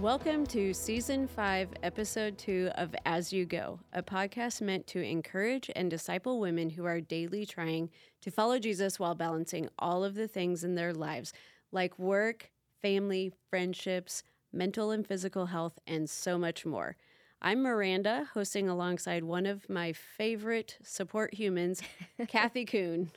Welcome to season five, episode two of As You Go, a podcast meant to encourage and disciple women who are daily trying to follow Jesus while balancing all of the things in their lives, like work, family, friendships, mental and physical health, and so much more. I'm Miranda, hosting alongside one of my favorite support humans, Kathy Kuhn.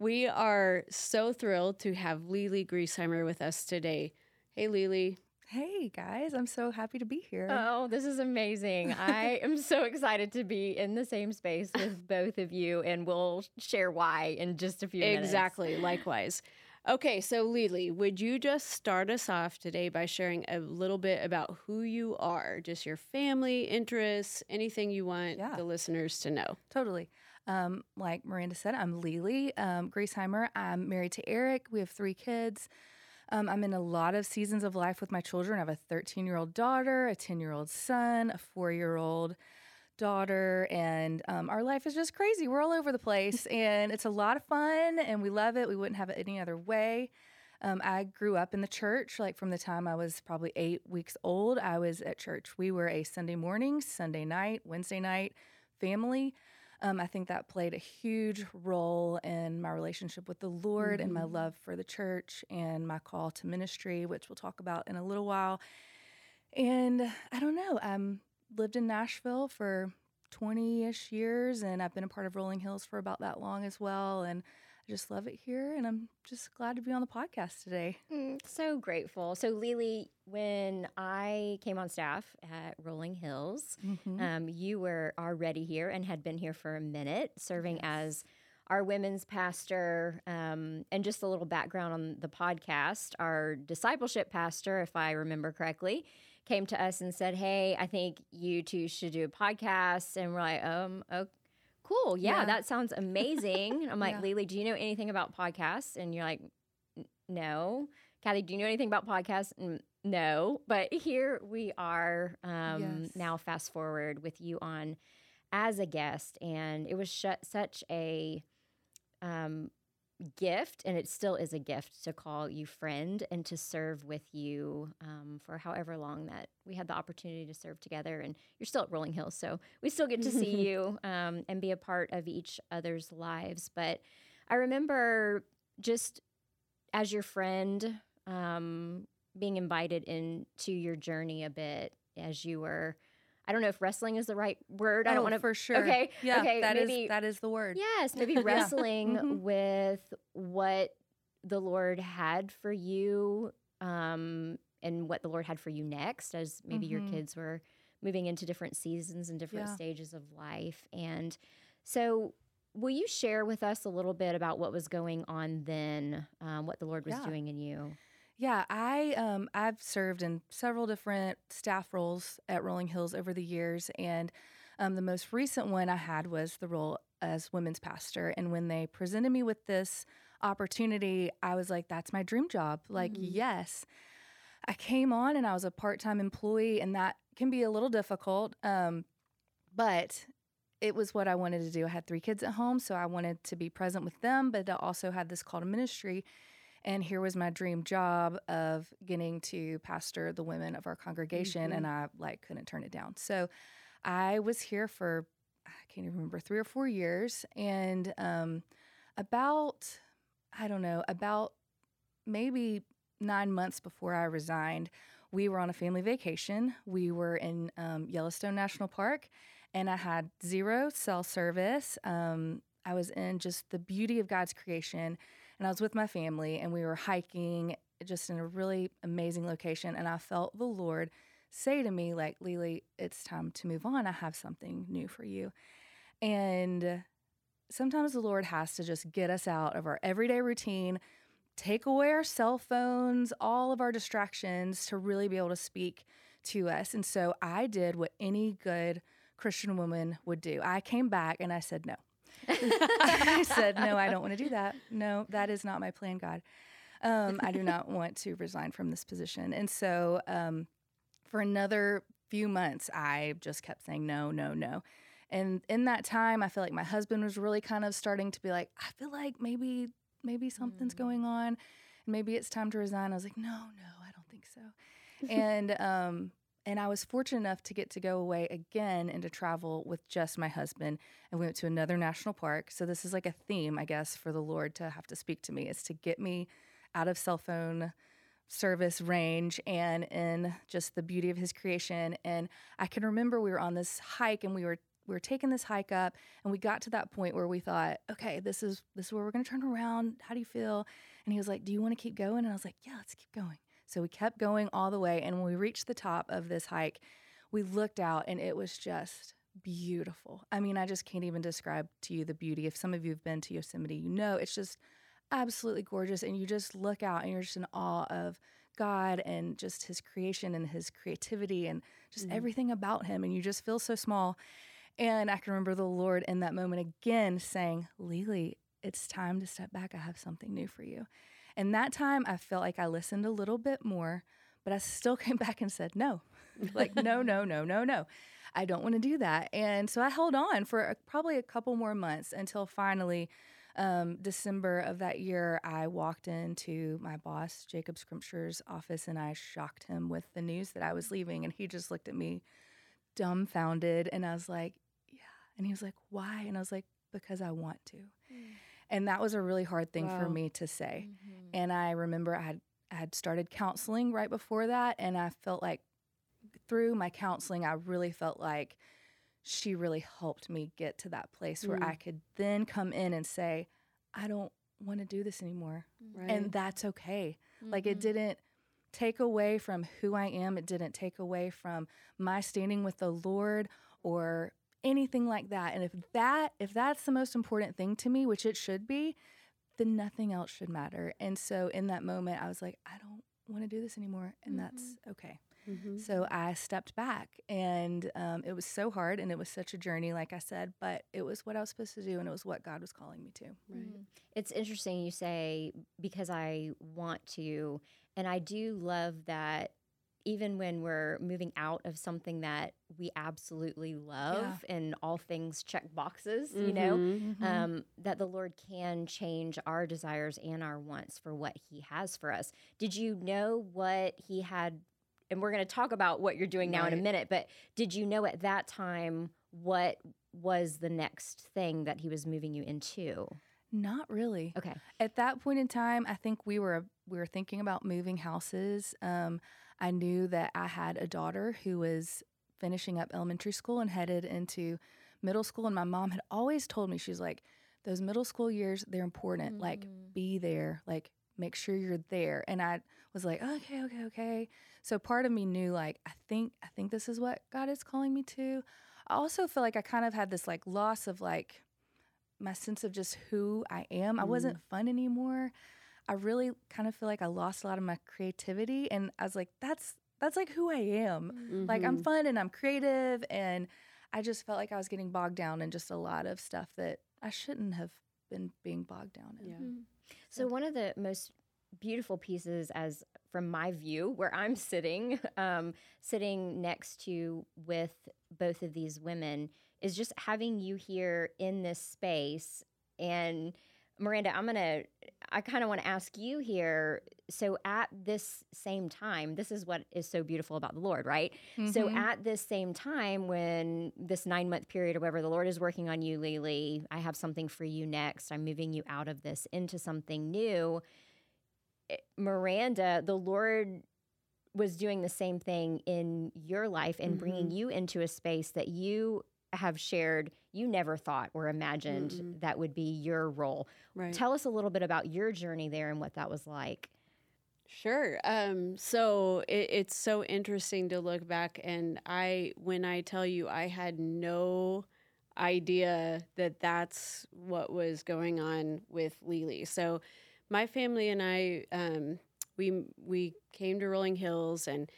We are so thrilled to have Lele Griesheimer with us today. Hey, Lele. Hey guys, I'm so happy to be here. Oh, this is amazing. I am so excited to be in the same space with both of you, and we'll share why in just a few minutes. Exactly, likewise. Okay, so Lele, would you just start us off today by sharing a little bit about who you are, just your family, interests, anything you want Yeah. the listeners to know? Totally. Um, like Miranda said, I'm Lele um, Griesheimer. I'm married to Eric. We have three kids. Um, I'm in a lot of seasons of life with my children. I have a 13 year old daughter, a 10 year old son, a four year old daughter, and um, our life is just crazy. We're all over the place, and it's a lot of fun, and we love it. We wouldn't have it any other way. Um, I grew up in the church, like from the time I was probably eight weeks old. I was at church. We were a Sunday morning, Sunday night, Wednesday night family. Um, I think that played a huge role in my relationship with the Lord and my love for the church and my call to ministry, which we'll talk about in a little while. And I don't know, I um, lived in Nashville for 20 ish years, and I've been a part of Rolling Hills for about that long as well. And I just love it here, and I'm just glad to be on the podcast today. Mm, so grateful. So, Lele, when I came on staff at Rolling Hills, um, you were already here and had been here for a minute, serving as our women's pastor. Um, and just a little background on the podcast our discipleship pastor, if I remember correctly, came to us and said, Hey, I think you two should do a podcast. And we're like, um, oh, cool. Yeah, Yeah. that sounds amazing. I'm like, Yeah. Lele, do you know anything about podcasts? And you're like, no. Kathy, do you know anything about podcasts? "Mm, No. But here we are um, Yes. now, fast forward with you on as a guest. And it was sh- such a um, gift, and it still is a gift to call you friend and to serve with you um, for however long that we had the opportunity to serve together. And you're still at Rolling Hills, so we still get to see you um, and be a part of each other's lives. But I remember just as your friend, um, being invited into your journey a bit as you were. I don't know if wrestling is the right word. I don't Oh, want to for sure. Okay, Yeah, okay, that is maybe that is the word. Yes, maybe wrestling Mhm. with what the Lord had for you um, and what the Lord had for you next, as maybe your Mhm. kids were moving into different seasons and different Yeah. stages of life. And so, will you share with us a little bit about what was going on then, um, what the Lord was Yeah. doing in you? Yeah, I um I've served in several different staff roles at Rolling Hills over the years, and um, the most recent one I had was the role as women's pastor. And when they presented me with this opportunity, I was like, "That's my dream job!" Like, Mhm. yes. I came on and I was a part time employee, and that can be a little difficult. Um, but it was what I wanted to do. I had three kids at home, so I wanted to be present with them, but I also had this call to ministry. And here was my dream job of getting to pastor the women of our congregation, and I like couldn't turn it down. So I was here for I can't even remember three or four years, and um, about I don't know about maybe nine months before I resigned, we were on a family vacation. We were in um, Yellowstone National Park, and I had zero cell service. Um, I was in just the beauty of God's creation, and I was with my family, and we were hiking just in a really amazing location. And I felt the Lord say to me, like, Lele, it's time to move on. I have something new for you. And sometimes the Lord has to just get us out of our everyday routine, take away our cell phones, all of our distractions to really be able to speak to us. And so I did what any good Christian woman would do. I came back and I said, no. I said, no, I don't want to do that. No, that is not my plan, God. Um, I do not want to resign from this position. And so um, for another few months, I just kept saying no, no, no. And in that time, I feel like my husband was really kind of starting to be like, I feel like maybe, maybe something's Mm. going on. And maybe it's time to resign. I was like, no, no, I don't think so. and um, and I was fortunate enough to get to go away again and to travel with just my husband. And we went to another national park. So this is like a theme, I guess, for the Lord to have to speak to me is to get me out of cell phone service range and in just the beauty of his creation. And I can remember we were on this hike and we were we were taking this hike up and we got to that point where we thought, okay, this is this is where we're gonna turn around. How do you feel? And he was like, Do you want to keep going? And I was like, Yeah, let's keep going. So we kept going all the way. And when we reached the top of this hike, we looked out and it was just beautiful. I mean, I just can't even describe to you the beauty. If some of you have been to Yosemite, you know it's just absolutely gorgeous. And you just look out and you're just in awe of God and just his creation and his creativity and just mm-hmm. everything about him. And you just feel so small. And I can remember the Lord in that moment again saying, Lele, it's time to step back. I have something new for you. And that time I felt like I listened a little bit more, but I still came back and said, no, like, no, no, no, no, no. I don't want to do that. And so I held on for a, probably a couple more months until finally, um, December of that year, I walked into my boss, Jacob Scrimshire's office, and I shocked him with the news that I was leaving. And he just looked at me dumbfounded. And I was like, yeah. And he was like, why? And I was like, because I want to. Mm. And that was a really hard thing wow. for me to say. Mm-hmm. And I remember I had, I had started counseling right before that. And I felt like through my counseling, I really felt like she really helped me get to that place mm. where I could then come in and say, I don't want to do this anymore. Right. And that's okay. Mm-hmm. Like it mm-hmm. didn't take away from who I am, it didn't take away from my standing with the Lord or anything like that. And if that if that's the most important thing to me, which it should be, then nothing else should matter. And so in that moment, I was like, I don't want to do this anymore, and mm-hmm. that's okay. Mm-hmm. So I stepped back, and um, it was so hard, and it was such a journey, like I said, but it was what I was supposed to do, and it was what God was calling me to. Right. Mm-hmm. It's interesting you say because I want to, and I do love that even when we're moving out of something that we absolutely love yeah. and all things check boxes, mm-hmm, you know, mm-hmm. um, that the Lord can change our desires and our wants for what He has for us. Did you know what He had? And we're going to talk about what you're doing now right. in a minute, but did you know at that time what was the next thing that He was moving you into? Not really. Okay. At that point in time, I think we were we were thinking about moving houses. Um, I knew that I had a daughter who was finishing up elementary school and headed into middle school. And my mom had always told me, she's like, those middle school years, they're important. Mm-hmm. Like, be there, like, make sure you're there. And I was like, okay, okay, okay. So part of me knew, like, I think, I think this is what God is calling me to. I also feel like I kind of had this like loss of like my sense of just who I am. Mm. I wasn't mm. fun anymore. I really kind of feel like I lost a lot of my creativity and I was like that's that's like who I am. Mm-hmm. Like I'm mm-hmm. fun and I'm creative and I just felt like I was getting bogged down in just a lot of stuff that I shouldn't have been being bogged down in. Yeah. Mm-hmm. So one of the most beautiful pieces as from my view where i'm sitting um, sitting next to with both of these women is just having you here in this space and Miranda, I'm going to, I kind of want to ask you here. So, at this same time, this is what is so beautiful about the Lord, right? Mm-hmm. So, at this same time, when this nine month period or whatever, the Lord is working on you, Lele, I have something for you next. I'm moving you out of this into something new. Eh, Miranda, the Lord was doing the same thing in your life and mm-hmm. bringing you into a space that you have shared you never thought or imagined mm that would be your role. Right. Tell us a little bit about your journey there and what that was like. Sure. Um, so it, it's so interesting to look back, and I, when I tell you, I had no idea that that's what was going on with Lele. So my family and I, um, we we came to Rolling Hills and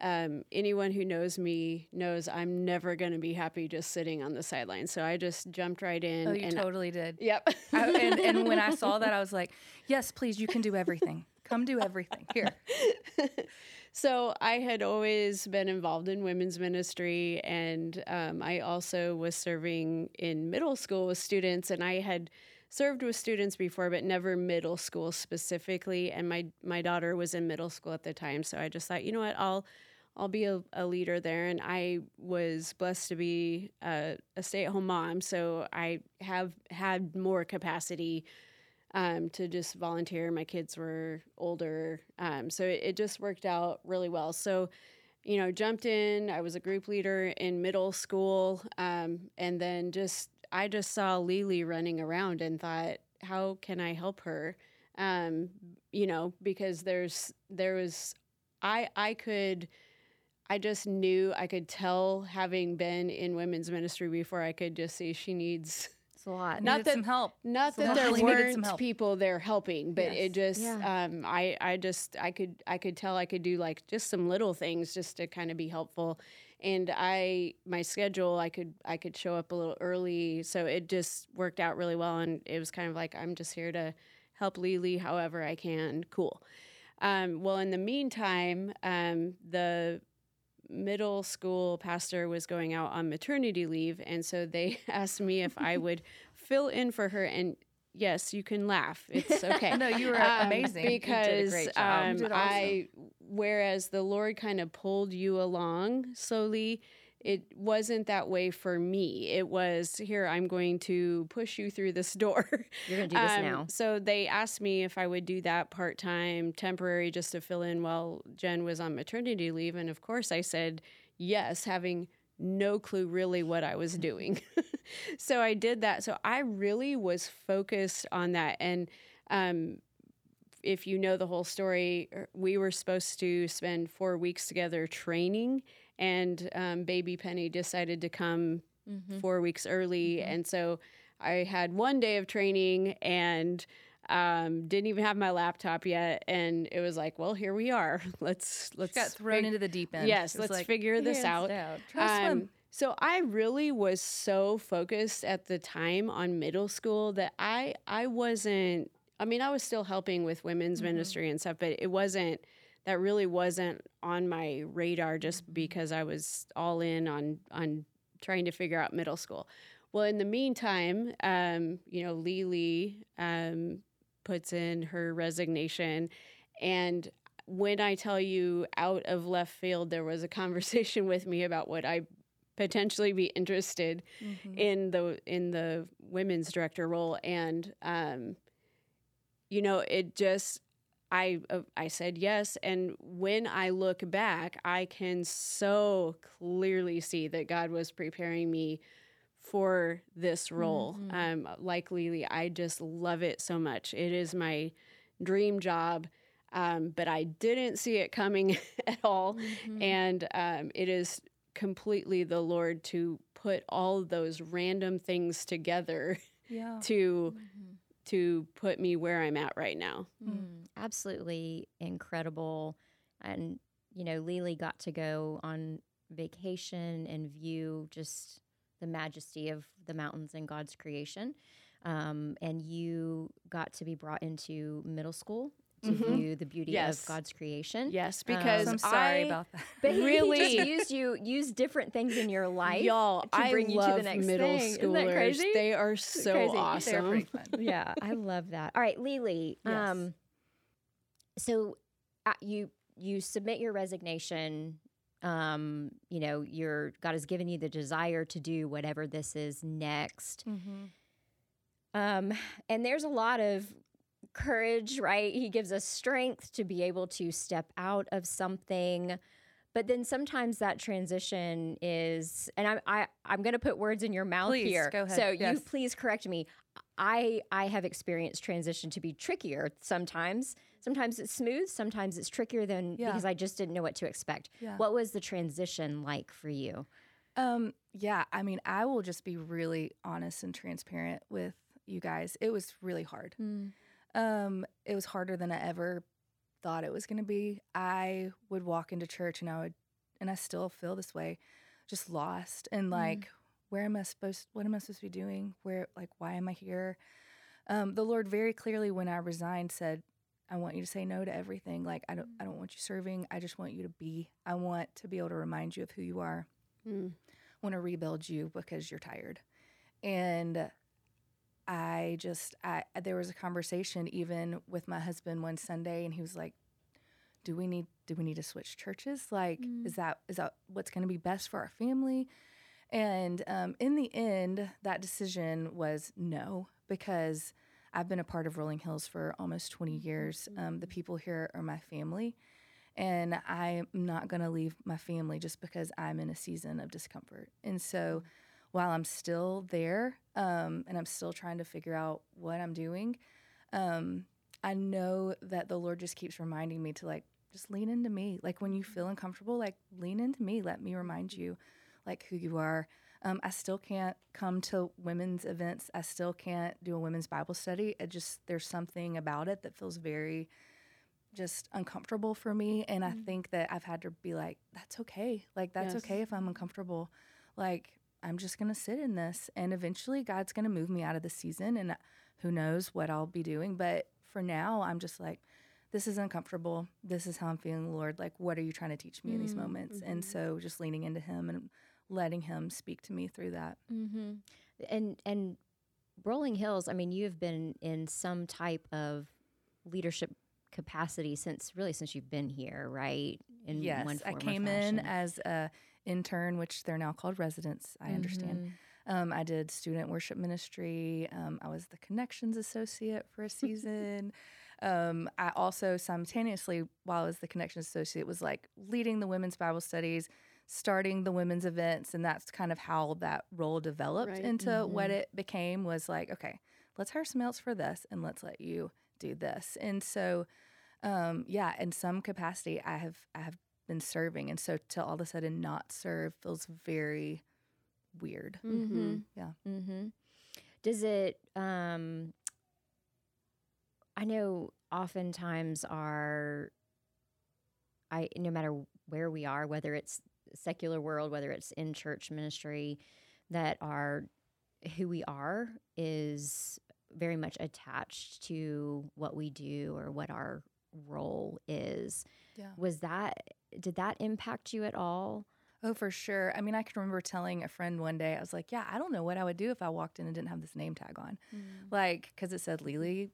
um, anyone who knows me knows I'm never going to be happy just sitting on the sidelines. So I just jumped right in. Oh, you totally did. Yep. I, and, and when I saw that, I was like, yes, please, you can do everything. Come do everything here. so I had always been involved in women's ministry, and um, I also was serving in middle school with students, and I had served with students before, but never middle school specifically. And my my daughter was in middle school at the time, so I just thought, you know what, I'll I'll be a, a leader there. And I was blessed to be a, a stay at home mom, so I have had more capacity um, to just volunteer. My kids were older, um, so it, it just worked out really well. So you know, jumped in. I was a group leader in middle school, um, and then just I just saw Lele running around and thought, how can I help her? Um, you know, because there's there was I I could I just knew I could tell having been in women's ministry before I could just see she needs It's a lot. Not Needed that- some help. not So that there definitely needed some weren't help. people there helping, but it just Yeah. um, I I just I could I could tell I could do like just some little things just to kind of be helpful, and I my schedule I could I could show up a little early, so it just worked out really well, and it was kind of like I'm just here to help Lele however I can. Cool. Um, well, in the meantime, um, the middle school pastor was going out on maternity leave and so they asked me if i would fill in for her and yes you can laugh it's okay No, you were Um, amazing. A because great job. You um, awesome. I, whereas the Lord kind of pulled you along slowly, it wasn't that way for me. It was here. I'm going to push you through this door. You're gonna do this Um, now. So they asked me if I would do that part time, temporary, just to fill in while Jen was on maternity leave, and of course I said yes, having no clue really what I was doing. so I did that. So I really was focused on that. And um, if you know the whole story, er, we were supposed to spend four weeks together training, and um, baby Penny decided to come Mm-hmm. four weeks early. And so I had one day of training and um, didn't even have my laptop yet. And it was like, well, here we are. Let's, let's got thrown fig- into the deep end. Yes, let's like, figure this out. down. Try to swim. Um, so I really was so focused at the time on middle school that I I wasn't. I mean, I was still helping with women's Mm-hmm. ministry and stuff, but it wasn't. That really wasn't on my radar just Mm-hmm. because I was all in on on trying to figure out middle school. Well, in the meantime, um, you know, Lele um, puts in her resignation, and when I tell you out of left field, there was a conversation with me about what I potentially be interested Mhm. in the in the women's director role, and um, you know, it just I uh, I said yes, and when I look back, I can so clearly see that God was preparing me for this role. Um, like Lele, I just love it so much. It is my dream job, um, but I didn't see it coming at all, Mm-hmm. and um, it is completely the Lord to put all those random things together Yeah. to to put me where I'm at right now. Mm, absolutely incredible. And, you know, Lele got to go on vacation and view just the majesty of the mountains and God's creation. Um, and you got to be brought into middle school to Mhm. view the beauty Yes. of God's creation. Yes, Um, because So I'm sorry I, about that. But he Really- just used you, use different things in your life. y'all, to I bring you to the love next middle thing. Schoolers. They are so crazy. Awesome. yeah, I love that. All right, Lele. Yes. Um, so uh, you you submit your resignation. Um, you know, your God has given you the desire to do whatever this is next. Mm-hmm. Um, and there's a lot of courage, right? He gives us strength to be able to step out of something. But then sometimes that transition is, and I'm I, I'm going to put words in your mouth Please, here. go ahead. So you please correct me. I I have experienced transition to be trickier sometimes. Sometimes it's smooth. Sometimes it's trickier than Yeah. because I just didn't know what to expect. Yeah. What was the transition like for you? Um, yeah, I mean, I will just be really honest and transparent with you guys. It was really hard. Um, it was harder than I ever thought it was going to be. I would walk into church and I would, and I still feel this way, just lost and like, where am I supposed? What am I supposed to be doing? Where, like, why am I here? Um, the Lord very clearly, when I resigned, said, "I want you to say no to everything. Like, I don't, I don't want you serving. I just want you to be. I want to be able to remind you of who you are. Mm. want to rebuild you because you're tired." And I just I there was a conversation even with my husband one Sunday and he was like do we need do we need to switch churches? Like Mm. is that is that what's going to be best for our family? And um, in the end that decision was no because I've been a part of Rolling Hills for almost 20 years. Um, the people here are my family and I'm not going to leave my family just because I'm in a season of discomfort. And so while I'm still there um, and I'm still trying to figure out what I'm doing, um, I know that the Lord just keeps reminding me to like just lean into me. Like when you feel uncomfortable, like lean into me. Let me remind you, like who you are. Um, I still can't come to women's events. I still can't do a women's Bible study. It just there's something about it that feels very just uncomfortable for me. And I think that I've had to be like, that's okay. Like that's Yes. okay if I'm uncomfortable. Like I'm just going to sit in this and eventually God's going to move me out of the season and who knows what I'll be doing. But for now, I'm just like, this is uncomfortable. This is how I'm feeling, Lord. Like, what are you trying to teach me in these moments? And so just leaning into Him and letting Him speak to me through that. Mm-hmm. And and Rolling Hills. I mean, you have been in some type of leadership capacity since really since you've been here, right? In yes, one I came in as a intern, which they're now called residents. I understand. Mhm. Um, I did student worship ministry. Um, I was the connections associate for a season. um, I also simultaneously, while I was the connections associate, was like leading the women's Bible studies, starting the women's events, and that's kind of how that role developed Right. into what it became. Was like, okay, let's hire some else for this, and let's let you do this. And so, um, yeah, in some capacity, I have I have been serving, and so to all of a sudden not serve feels very weird. Mhm. Yeah. Mm-hmm. Does it? Um, I know oftentimes our, I no matter where we are, whether it's secular world, whether it's in church ministry, that our who we are is very much attached to what we do or what our role is. Yeah. Was that did that impact you at all? Oh, for sure. I mean, I can remember telling a friend one day, I was like, yeah, I don't know what I would do if I walked in and didn't have this name tag on. Like, because it said Lele,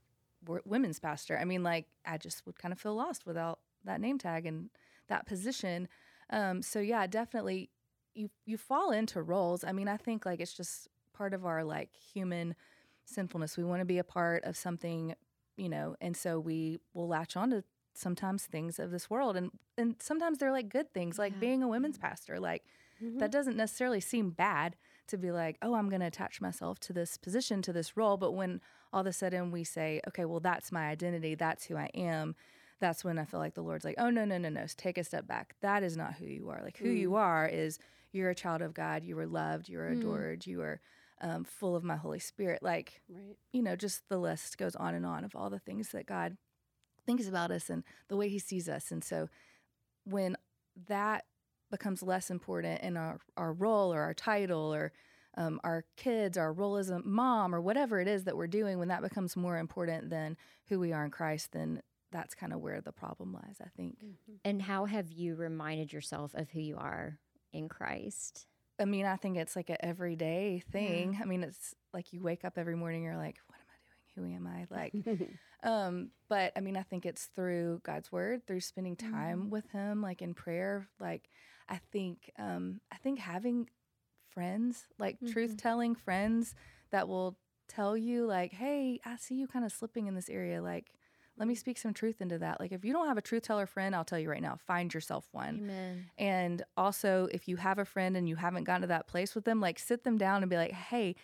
women's pastor. I mean, like, I just would kind of feel lost without that name tag and that position. Um, so, yeah, definitely you, you fall into roles. I mean, I think like it's just part of our like human sinfulness. We want to be a part of something, you know, and so we will latch on to sometimes things of this world and and sometimes they're like good things like Yeah. being a women's mm-hmm. pastor like that mm-hmm. doesn't necessarily seem bad to be like oh i'm going to attach myself to this position to this role but when all of a sudden we say okay well that's my identity that's who i am that's when i feel like the lord's like oh no no no no take a step back. That is not who you are. Like who you mm. are is you're a child of god you are loved you are mm. adored you are um, full of my holy spirit like Right. you know, just the list goes on and on of all the things that God thinks about us and the way He sees us. And so when that becomes less important in our, our role or our title or um, our kids, our role as a mom or whatever it is that we're doing, when that becomes more important than who we are in Christ, then that's kind of where the problem lies, I think. And how have you reminded yourself of who you are in Christ? I mean, I think it's like an everyday thing. I mean, it's like you wake up every morning, you're like, what am I doing? Who am I? Like, um, but I mean, I think it's through God's word, through spending time with Him, like in prayer. Like, I think, um, I think having friends, like truth telling friends that will tell you, like, hey, I see you kind of slipping in this area. Like, let me speak some truth into that. Like, if you don't have a truth teller friend, I'll tell you right now, find yourself one. Amen. And also, if you have a friend and you haven't gotten to that place with them, like sit them down and be like, hey,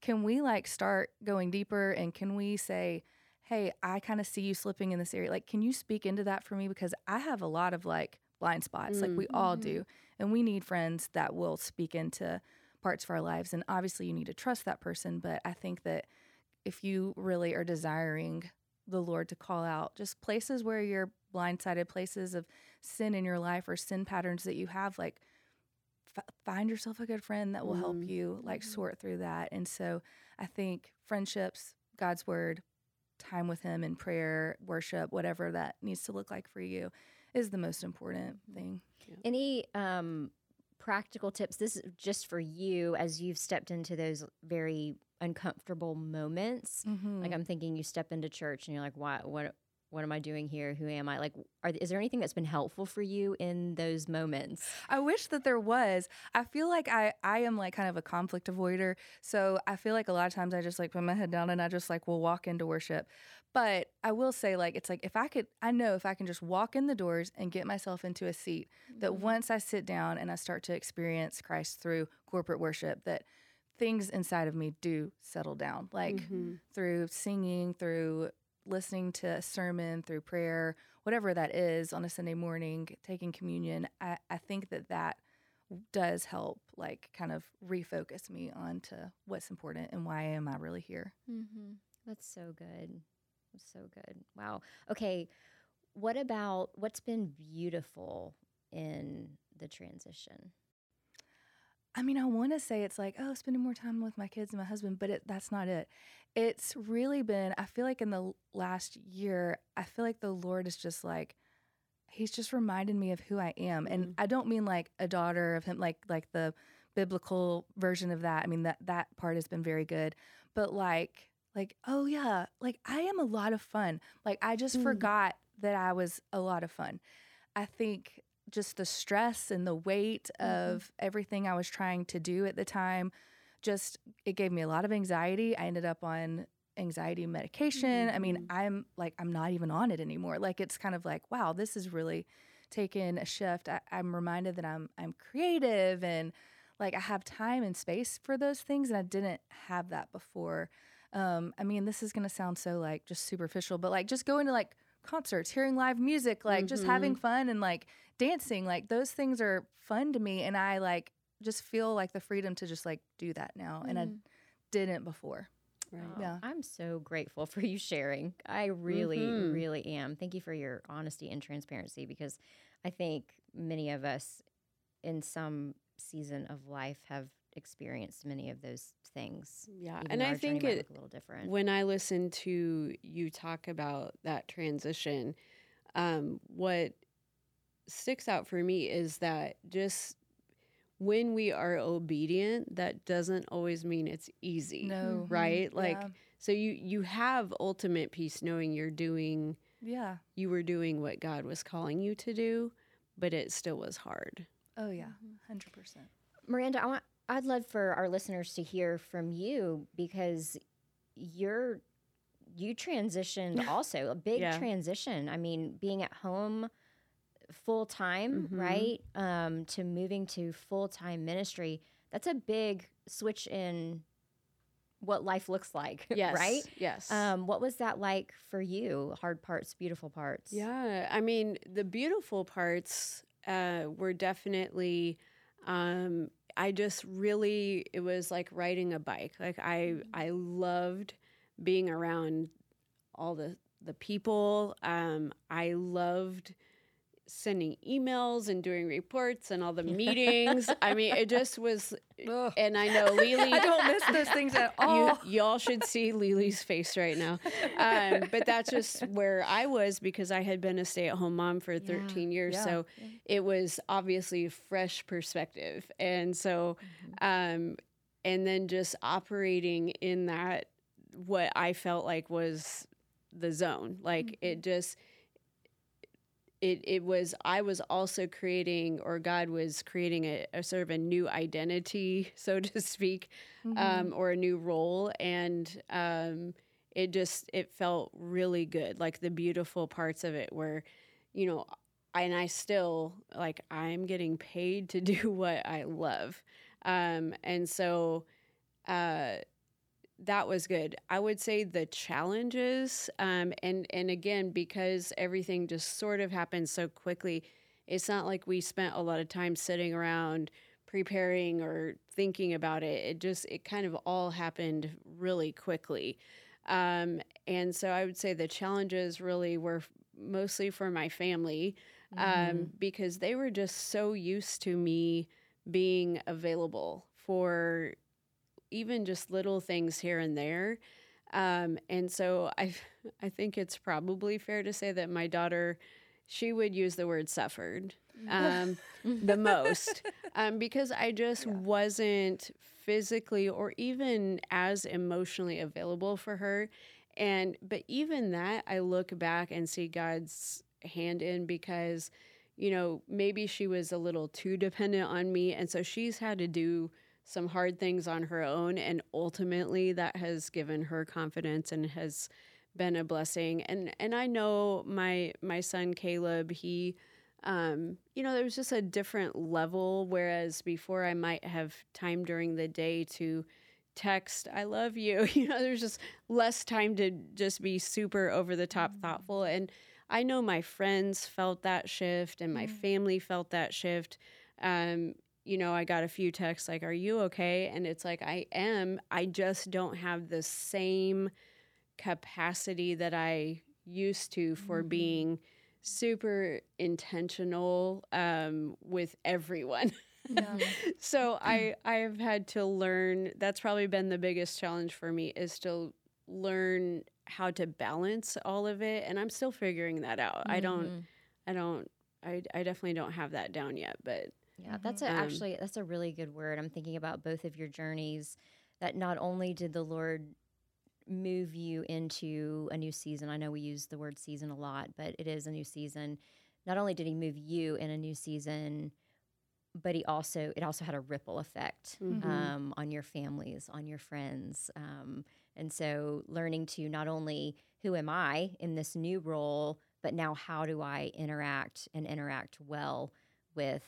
can we like start going deeper? And can we say, hey, I kind of see you slipping in this area. Like, can you speak into that for me? Because I have a lot of like blind spots, like we all do. And we need friends that will speak into parts of our lives. And obviously, you need to trust that person. But I think that if you really are desiring the Lord to call out just places where you're blindsided, places of sin in your life or sin patterns that you have, like f- find yourself a good friend that will help Mm. you like sort through that. And so I think friendships, God's word, time with Him in prayer, worship, whatever that needs to look like for you is the most important thing. Any um, practical tips? This is just for you as you've stepped into those very uncomfortable moments. Mhm. Like I'm thinking you step into church and you're like, why, what, what am I doing here? Who am I? Like, are, is there anything that's been helpful for you in those moments? I wish that there was. I feel like I I am like kind of a conflict avoider. So I feel like a lot of times I just like put my head down and I just like will walk into worship. But I will say like it's like if I could I know if I can just walk in the doors and get myself into a seat that once I sit down and I start to experience Christ through corporate worship that things inside of me do settle down. Like Mhm. through singing, through listening to a sermon, through prayer, whatever that is on a Sunday morning, taking communion, I, I think that that does help, like, kind of refocus me onto what's important and why am I really here. Mm-hmm. That's so good. That's so good. Wow. Okay. What about what's been beautiful in the transition? I mean, I want to say it's like, oh, spending more time with my kids and my husband, but it, that's not it. It's really been, I feel like in the last year, I feel like the Lord is just like, He's just reminded me of who I am. And I don't mean like a daughter of Him, like like the biblical version of that. I mean that that part has been very good, but like like oh yeah, like I am a lot of fun. Like I just Mm. forgot that I was a lot of fun. I think just the stress and the weight Mhm. of everything I was trying to do at the time just it gave me a lot of anxiety. I ended up on anxiety medication. I mean, Mhm. I'm like I'm not even on it anymore. Like it's kind of like, wow, this is really taken a shift. I, I'm reminded that I'm I'm creative and like I have time and space for those things and I didn't have that before. Um, I mean, this is gonna sound so like just superficial, but like just going to like concerts, hearing live music, like just having fun and like dancing, like those things are fun to me and I like just feel like the freedom to just like do that now. And I Mhm. didn't before. Right. Wow. Yeah. I'm so grateful for you sharing. I really, Mhm. really am. Thank you for your honesty and transparency because I think many of us in some season of life have experienced many of those things. Yeah. even And I think might it, a little different. when I listen to you talk about that transition, um, what sticks out for me is that just when we are obedient, that doesn't always mean it's easy. No. Right? Like yeah. so you you have ultimate peace knowing you're doing yeah. you were doing what God was calling you to do, but it still was hard. Oh yeah. Mm-hmm. 100%. Miranda, I want I'd love for our listeners to hear from you because you're you transitioned also a big Yeah. transition. I mean, being at home full time, Mhm. right? Um, to moving to full time ministry. That's a big switch in what life looks like, Yes. right? Yes. Um, what was that like for you? Hard parts, beautiful parts. Yeah, I mean, the beautiful parts uh, were definitely. Um, I just really, it was like riding a bike. Like I, I loved being around all the the people. Um, I loved sending emails and doing reports and all the meetings. I mean, it just was. Ugh. And I know Lele. I don't miss those things at all. You, y'all should see Lele's face right now. Um, but that's just where I was because I had been a stay at home mom for 13 years. Yeah. So it was obviously a fresh perspective. And so, um, and then just operating in that, what I felt like was the zone. Like it just, it, it was i was also creating or god was creating a, a sort of a new identity so to speak Mm-hmm. um, or a new role. And um, it just it felt really good. Like the beautiful parts of it were you know and i still like i'm getting paid to do what i love. Um, and so uh, that was good. I would say the challenges um, and and again because everything just sort of happened so quickly it's not like we spent a lot of time sitting around preparing or thinking about it. It just it kind of all happened really quickly. Um, and so i would say the challenges really were mostly for my family um, because they were just so used to me being available for even just little things here and there. Um, and so I, I think it's probably fair to say that my daughter she would use the word suffered um, the most um, because I just wasn't physically or even as emotionally available for her. And but even that I look back and see God's hand in because you know, maybe she was a little too dependent on me. And so she's had to do some hard things on her own and ultimately that has given her confidence and has been a blessing and and I know my my son Caleb he um, you know, there was just a different level. Whereas before, I might have time during the day to text, I love you. You know, there's just less time to just be super over the top thoughtful. And I know my friends felt that shift and my family felt that shift. Um, you know, I got a few texts like, Are you okay? And it's like, I am. I just don't have the same capacity that I used to for being super intentional um, with everyone. Yeah. so I I've had to learn. That's probably been the biggest challenge for me is to learn how to balance all of it, and I'm still figuring that out. I don't. Mhm. I don't. I I definitely don't have that down yet, but Yeah, that's a, Um, actually that's a really good word. I'm thinking about both of your journeys. That not only did the Lord move you into a new season. I know we use the word season a lot, but it is a new season. Not only did He move you in a new season, but He also it also had a ripple effect Mhm. um, on your families, on your friends, um, and so learning to not only who am I in this new role, but now how do I interact and interact well with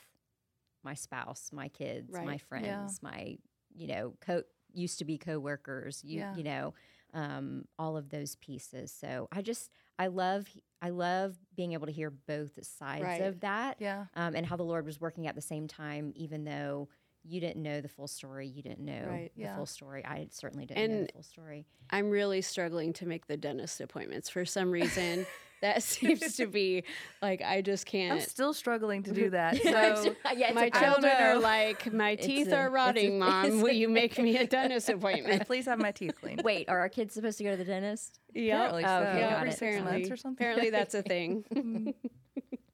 my spouse, my kids, my Right. friends, my you know co used to be coworkers, you Yeah. you know, um, all of those pieces. So I just I love I love being able to hear both sides Right. of that Yeah. um, and how the Lord was working at the same time, even though you didn't know the full story. You didn't know Right. the Yeah. full story. I certainly didn't know And the full story. I'm really struggling to make the dentist appointments for some reason. that seems to be like I just can't. I'm still struggling to do that. My- So yeah, my children are like, my teeth a- are it's a- rotting, mom. it's- Will you make me a dentist appointment? please have my teeth cleaned. Wait, are our kids supposed to go to the dentist? Yep. Apparently Oh, so. okay, got Every six Apparently. months or something. Apparently, that's a thing. Mm-hmm.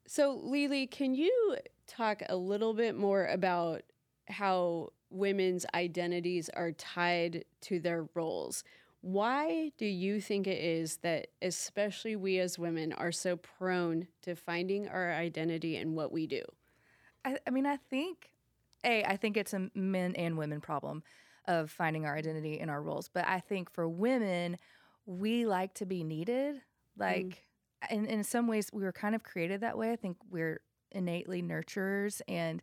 so, Lele, can you talk a little bit more about how women's identities are tied to their roles? Why do you think it is that, especially we as women, are so prone to finding our identity in what we do? I, I mean, I think, A, I think it's a men and women problem of finding our identity in our roles. But I think for women, we like to be needed. Like, mm. in, in some ways, we were kind of created that way. I think we're innately nurturers. And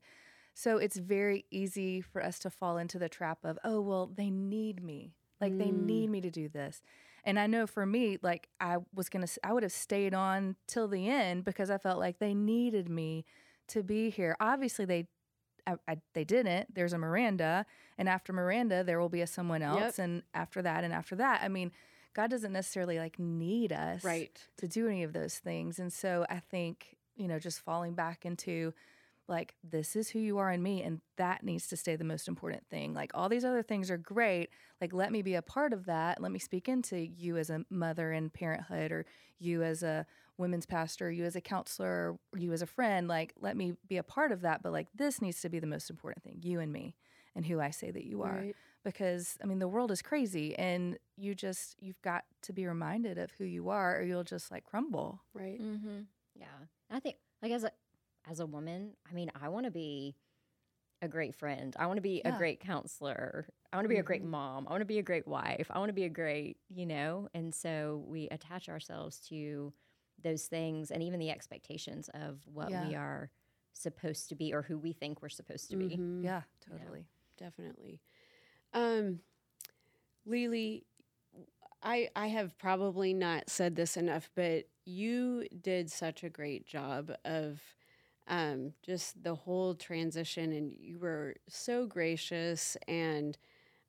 so it's very easy for us to fall into the trap of, oh, well, they need me. Like, they Mm. need me to do this. And I know for me, like, I was going to, I would have stayed on till the end because I felt like they needed me to be here. Obviously, they I, I, they didn't. There's a Miranda, and after Miranda, there will be a someone else, and after that, and after that. I mean, God doesn't necessarily like need us Right. to do any of those things, and so I think you know just falling back into like this is who you are in me and that needs to stay the most important thing like all these other things are great like let me be a part of that let me speak into you as a mother in parenthood or you as a women's pastor you as a counselor or you as a friend like let me be a part of that but like this needs to be the most important thing you and me and who i say that you are Right. because i mean the world is crazy and you just you've got to be reminded of who you are or you'll just like crumble Right. Mm-hmm. Yeah, and I think like as a as a woman, I mean, I want to be a great friend. I want to be a great counselor. I want to be a great Mhm. mom. I want to be a great wife. I want to be a great, you know. And so we attach ourselves to those things and even the expectations of what Yeah. we are supposed to be or who we think we're supposed to be. Mhm. yeah totally definitely. Um, Lele, I I have probably not said this enough, but you did such a great job of um, just the whole transition, and you were so gracious. And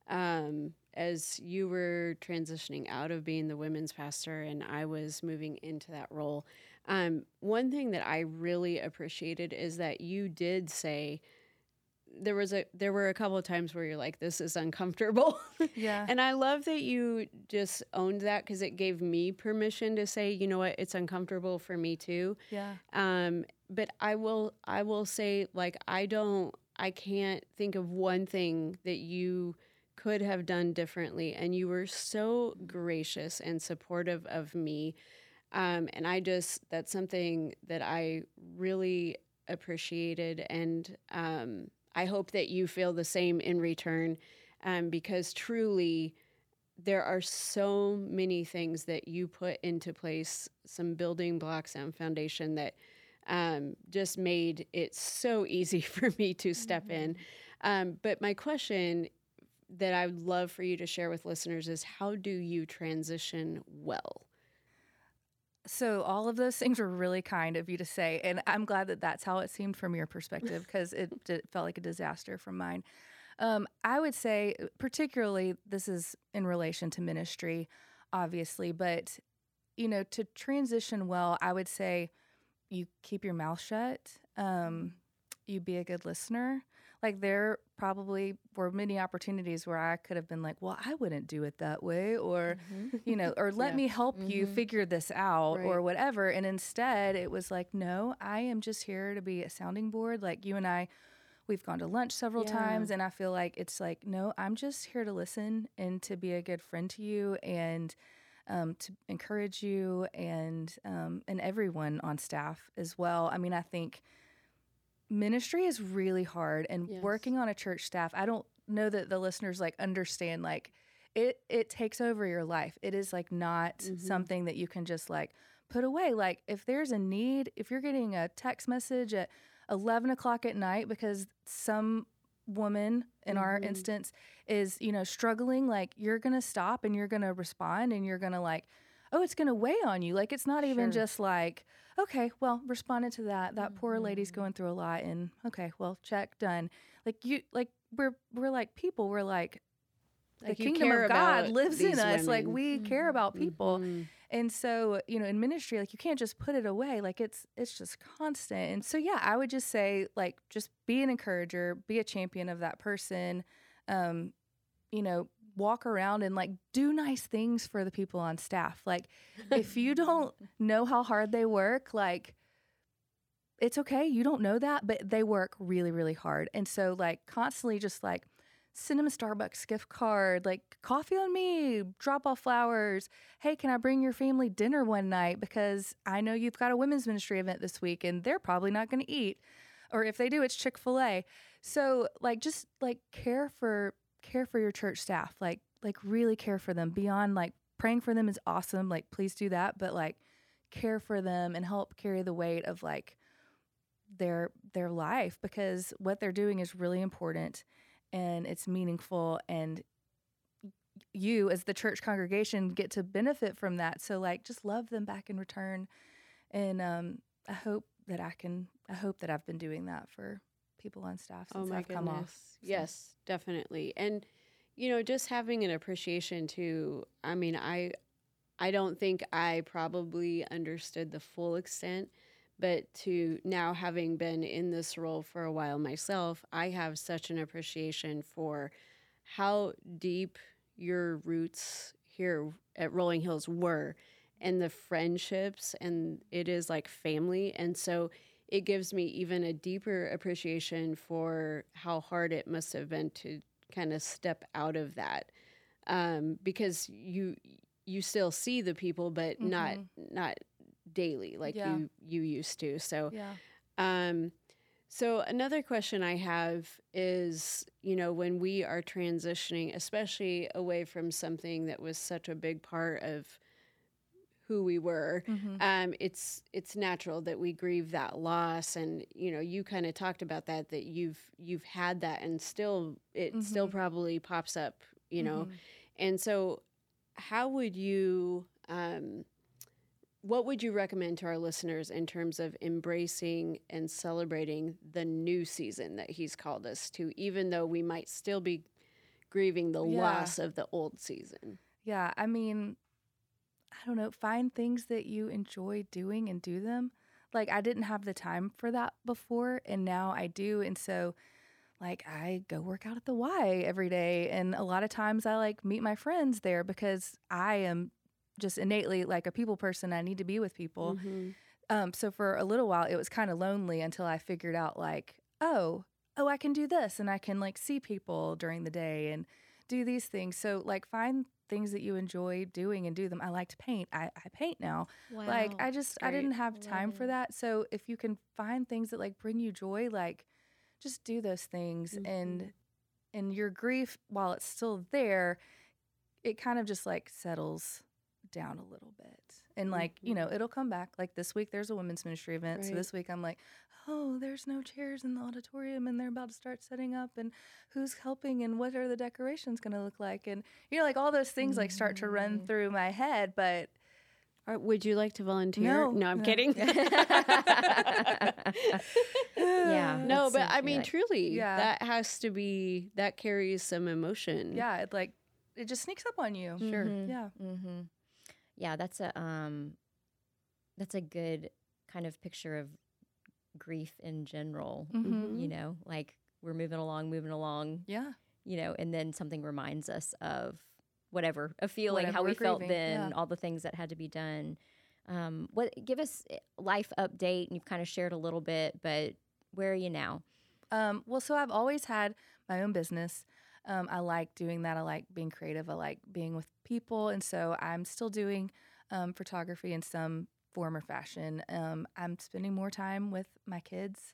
um, as you were transitioning out of being the women's pastor, and I was moving into that role, um, one thing that I really appreciated is that you did say there was a there were a couple of times where you're like this is uncomfortable yeah and i love that you just owned that because it gave me permission to say you know what it's uncomfortable for me too yeah um but i will i will say like i don't I can't think of one thing that you could have done differently. And you were so gracious and supportive of me. Um, and I just, that's something that I really appreciated. And um, I hope that you feel the same in return um, because truly, there are so many things that you put into place, some building blocks and foundation that um, just made it so easy for me to step mm-hmm. in. Um, but my question that I would love for you to share with listeners is how do you transition well? So all of those things were really kind of you to say, and I'm glad that that's how it seemed from your perspective because it, it, felt like a disaster from mine. Um, I would say, particularly, this is in relation to ministry, obviously, but you know, to transition well, I would say you keep your mouth shut. Um, you be a good listener. Like there probably were many opportunities where I could have been like, well, I wouldn't do it that way, or, mm-hmm. you know, or let yeah. me help mm-hmm. you figure this out right. or whatever. And instead, it was like, no, I am just here to be a sounding board. Like you and I, we've gone to lunch several yeah. times. And I feel like it's like, no, I'm just here to listen and to be a good friend to you and, um, to encourage you and um, and everyone on staff as well. I mean, I think ministry is really hard and yes. working on a church staff i don't know that the listeners like understand like it it takes over your life it is like not mm-hmm. something that you can just like put away like if there's a need if you're getting a text message at 11 o'clock at night because some woman in mm-hmm. our instance is you know struggling like you're gonna stop and you're gonna respond and you're gonna like oh it's gonna weigh on you like it's not even sure. just like okay, well, responded to that. That mm-hmm. poor lady's mm-hmm. going through a lot and okay, well, check done. Like you like we're we're like people, we're like, like the kingdom of God lives in us. Women. Like we mm-hmm. care about people. Mm-hmm. And so, you know, in ministry, like you can't just put it away. Like it's it's just constant. And so yeah, I would just say like just be an encourager, be a champion of that person. Um, you know, walk around and like do nice things for the people on staff. Like if you don't know how hard they work, like it's okay. You don't know that, but they work really, really hard. And so like constantly just like send them a Starbucks gift card, like coffee on me, drop off flowers. Hey, can I bring your family dinner one night? Because I know you've got a women's ministry event this week and they're probably not going to eat. Or if they do, it's Chick fil A. So, like, just like care for care for your church staff. Like like really care for them beyond like praying for them is awesome. Like please do that, but like care for them and help carry the weight of like their their life because what they're doing is really important and it's meaningful and you as the church congregation get to benefit from that so like just love them back in return and um i hope that i can i hope that i've been doing that for people on staff oh since oh I've goodness. come off. So. Yes, definitely. And you know, just having an appreciation to I mean, I I don't think I probably understood the full extent, but to now having been in this role for a while myself, I have such an appreciation for how deep your roots here at Rolling Hills were and the friendships and it is like family and so it gives me even a deeper appreciation for how hard it must have been to kind of step out of that um, because you you still see the people but mm-hmm. not not daily like yeah. you you used to so yeah um so another question I have is, you know, when we are transitioning, especially away from something that was such a big part of who we were mm-hmm. um, it's it's natural that we grieve that loss and you know you kind of talked about that that you've you've had that and still it mm-hmm. still probably pops up you know mm-hmm. and so how would you um, what would you recommend to our listeners in terms of embracing and celebrating the new season that he's called us to even though we might still be grieving the yeah. loss of the old season yeah i mean I don't know, find things that you enjoy doing and do them. Like I didn't have the time for that before and now I do and so like I go work out at the Y every day and a lot of times I like meet my friends there because I am just innately like a people person. I need to be with people. Mm-hmm. Um, so for a little while it was kind of lonely until I figured out like, oh, oh, I can do this and I can like see people during the day and do these things. So like find things that you enjoy doing and do them. I like to paint. I, I paint now. Like I just I didn't have time for that. So if you can find things that like bring you joy, like just do those things and mm-hmm. and your grief while it's still there, it kind of just like settles down a little bit. And like, you mm-hmm. know, it'll come back. Like this week there's a women's ministry event. So this week I'm like, oh, there's no chairs in the auditorium and they're about to start setting up and who's helping and what are the decorations going to look like and you know like all those things like start to run through my head, but Or would you like to volunteer? No, no I'm no. kidding. Yeah. no, but I mean, like- truly, Yeah. that has to be that carries some emotion. yeah, it like it just sneaks up on you. Sure. Mhm. Yeah. Mm-hmm. Yeah, that's a um, that's a good kind of picture of grief in general. Mhm. You know, like we're moving along, moving along. Yeah. You know, and then something reminds us of whatever a feeling, Whatever how we felt grieving, then, yeah. all the things that had to be done. Um, what give us life update? And you've kind of shared a little bit, but where are you now? Um, well, so I've always had my own business. Um, I like doing that. I like being creative. I like being with people. And so I'm still doing um, photography and some form or fashion. Um, I'm spending more time with my kids,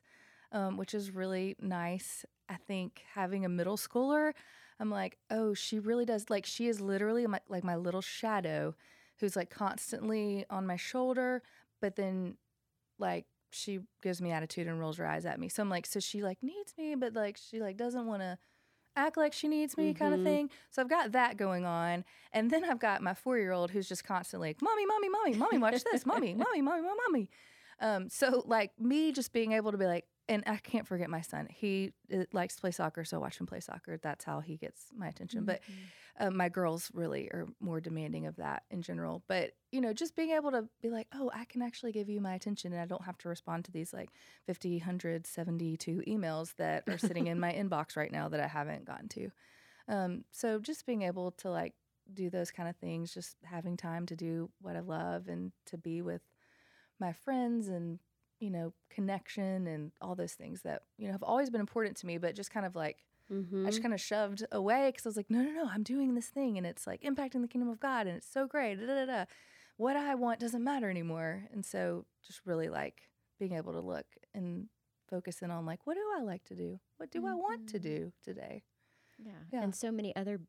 um, which is really nice. I think having a middle schooler, I'm like, oh, she really does. Like, she is literally my, like my little shadow who's like constantly on my shoulder, but then like she gives me attitude and rolls her eyes at me. So I'm like, so she like needs me, but like she like doesn't want to act like she needs me kind of thing. So I've got that going on. And then I've got my four year old who's just constantly like, Mommy, mommy, mommy, mommy, watch this, mommy, mommy, mommy, mommy, mommy. Um, so like me just being able to be like, and I can't forget my son. He uh, likes to play soccer, so I watch him play soccer. That's how he gets my attention. But um, my girls really are more demanding of that in general. But you know, just being able to be like, oh, I can actually give you my attention, and I don't have to respond to these like 50, 100, 72 emails that are sitting in my inbox right now that I haven't gotten to. Um, so just being able to like do those kind of things, just having time to do what I love and to be with my friends and you know connection and all those things that you know have always been important to me, but just kind of like Mhm. I just kind of shoved away because I was like, no, no, no, I'm doing this thing and it's like impacting the kingdom of God and it's so great. Da, da, da. What I want doesn't matter anymore. And so just really like being able to look and focus in on like, what do I like to do? What do I want to Mhm. do today? Yeah. Yeah. And so many other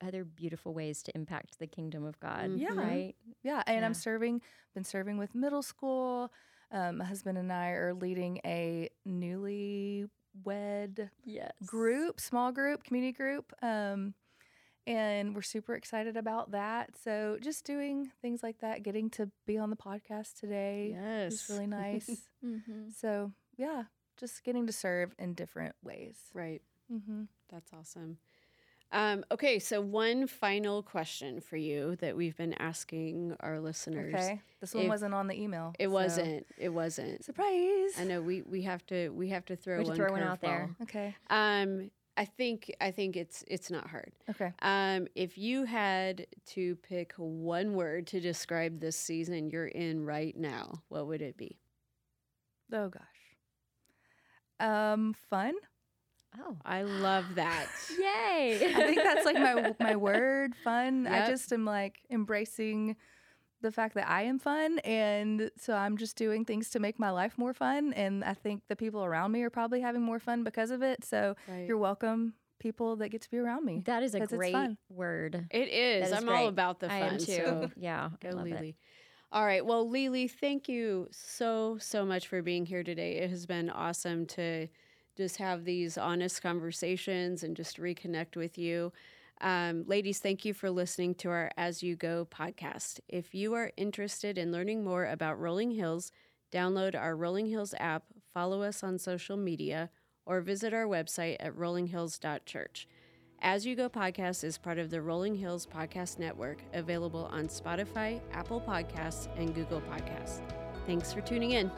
other beautiful ways to impact the kingdom of God. Yeah. Right. Yeah. And Yeah. I'm serving, been serving with middle school. Um, my husband and I are leading a newly wed Yes. group, small group, community group. Um, and we're super excited about that. So just doing things like that, getting to be on the podcast today Yes. is really nice. Mm-hmm. so yeah, just getting to serve in different ways. right. Mm-hmm. That's awesome. Um, okay, so one final question for you that we've been asking our listeners. Okay, this one If- wasn't on the email. It so- wasn't. It wasn't. surprise. I know we we have to we have to throw We one, throw one out there. Okay. Um, I think I think it's it's not hard. Okay. Um, if you had to pick one word to describe this season you're in right now, what would it be? Oh gosh. Um, fun. Oh. I love that. Yay. I think that's like my my word, fun. I just am like embracing the fact that I am fun and so I'm just doing things to make my life more fun and I think the people around me are probably having more fun because of it. So Right. you're welcome people that get to be around me. That is a great word. It is. That is I'm all about the I fun. am too. So yeah. I go love it. Lele. All right. Well, Lele, thank you so so much for being here today. It has been awesome to just have these honest conversations and just reconnect with you. Um, ladies, thank you for listening to our As You Go podcast. If you are interested in learning more about Rolling Hills, download our Rolling Hills app, follow us on social media, or visit our website at rollinghills.church. As You Go podcast is part of the Rolling Hills Podcast Network, available on Spotify, Apple Podcasts, and Google Podcasts. Thanks for tuning in.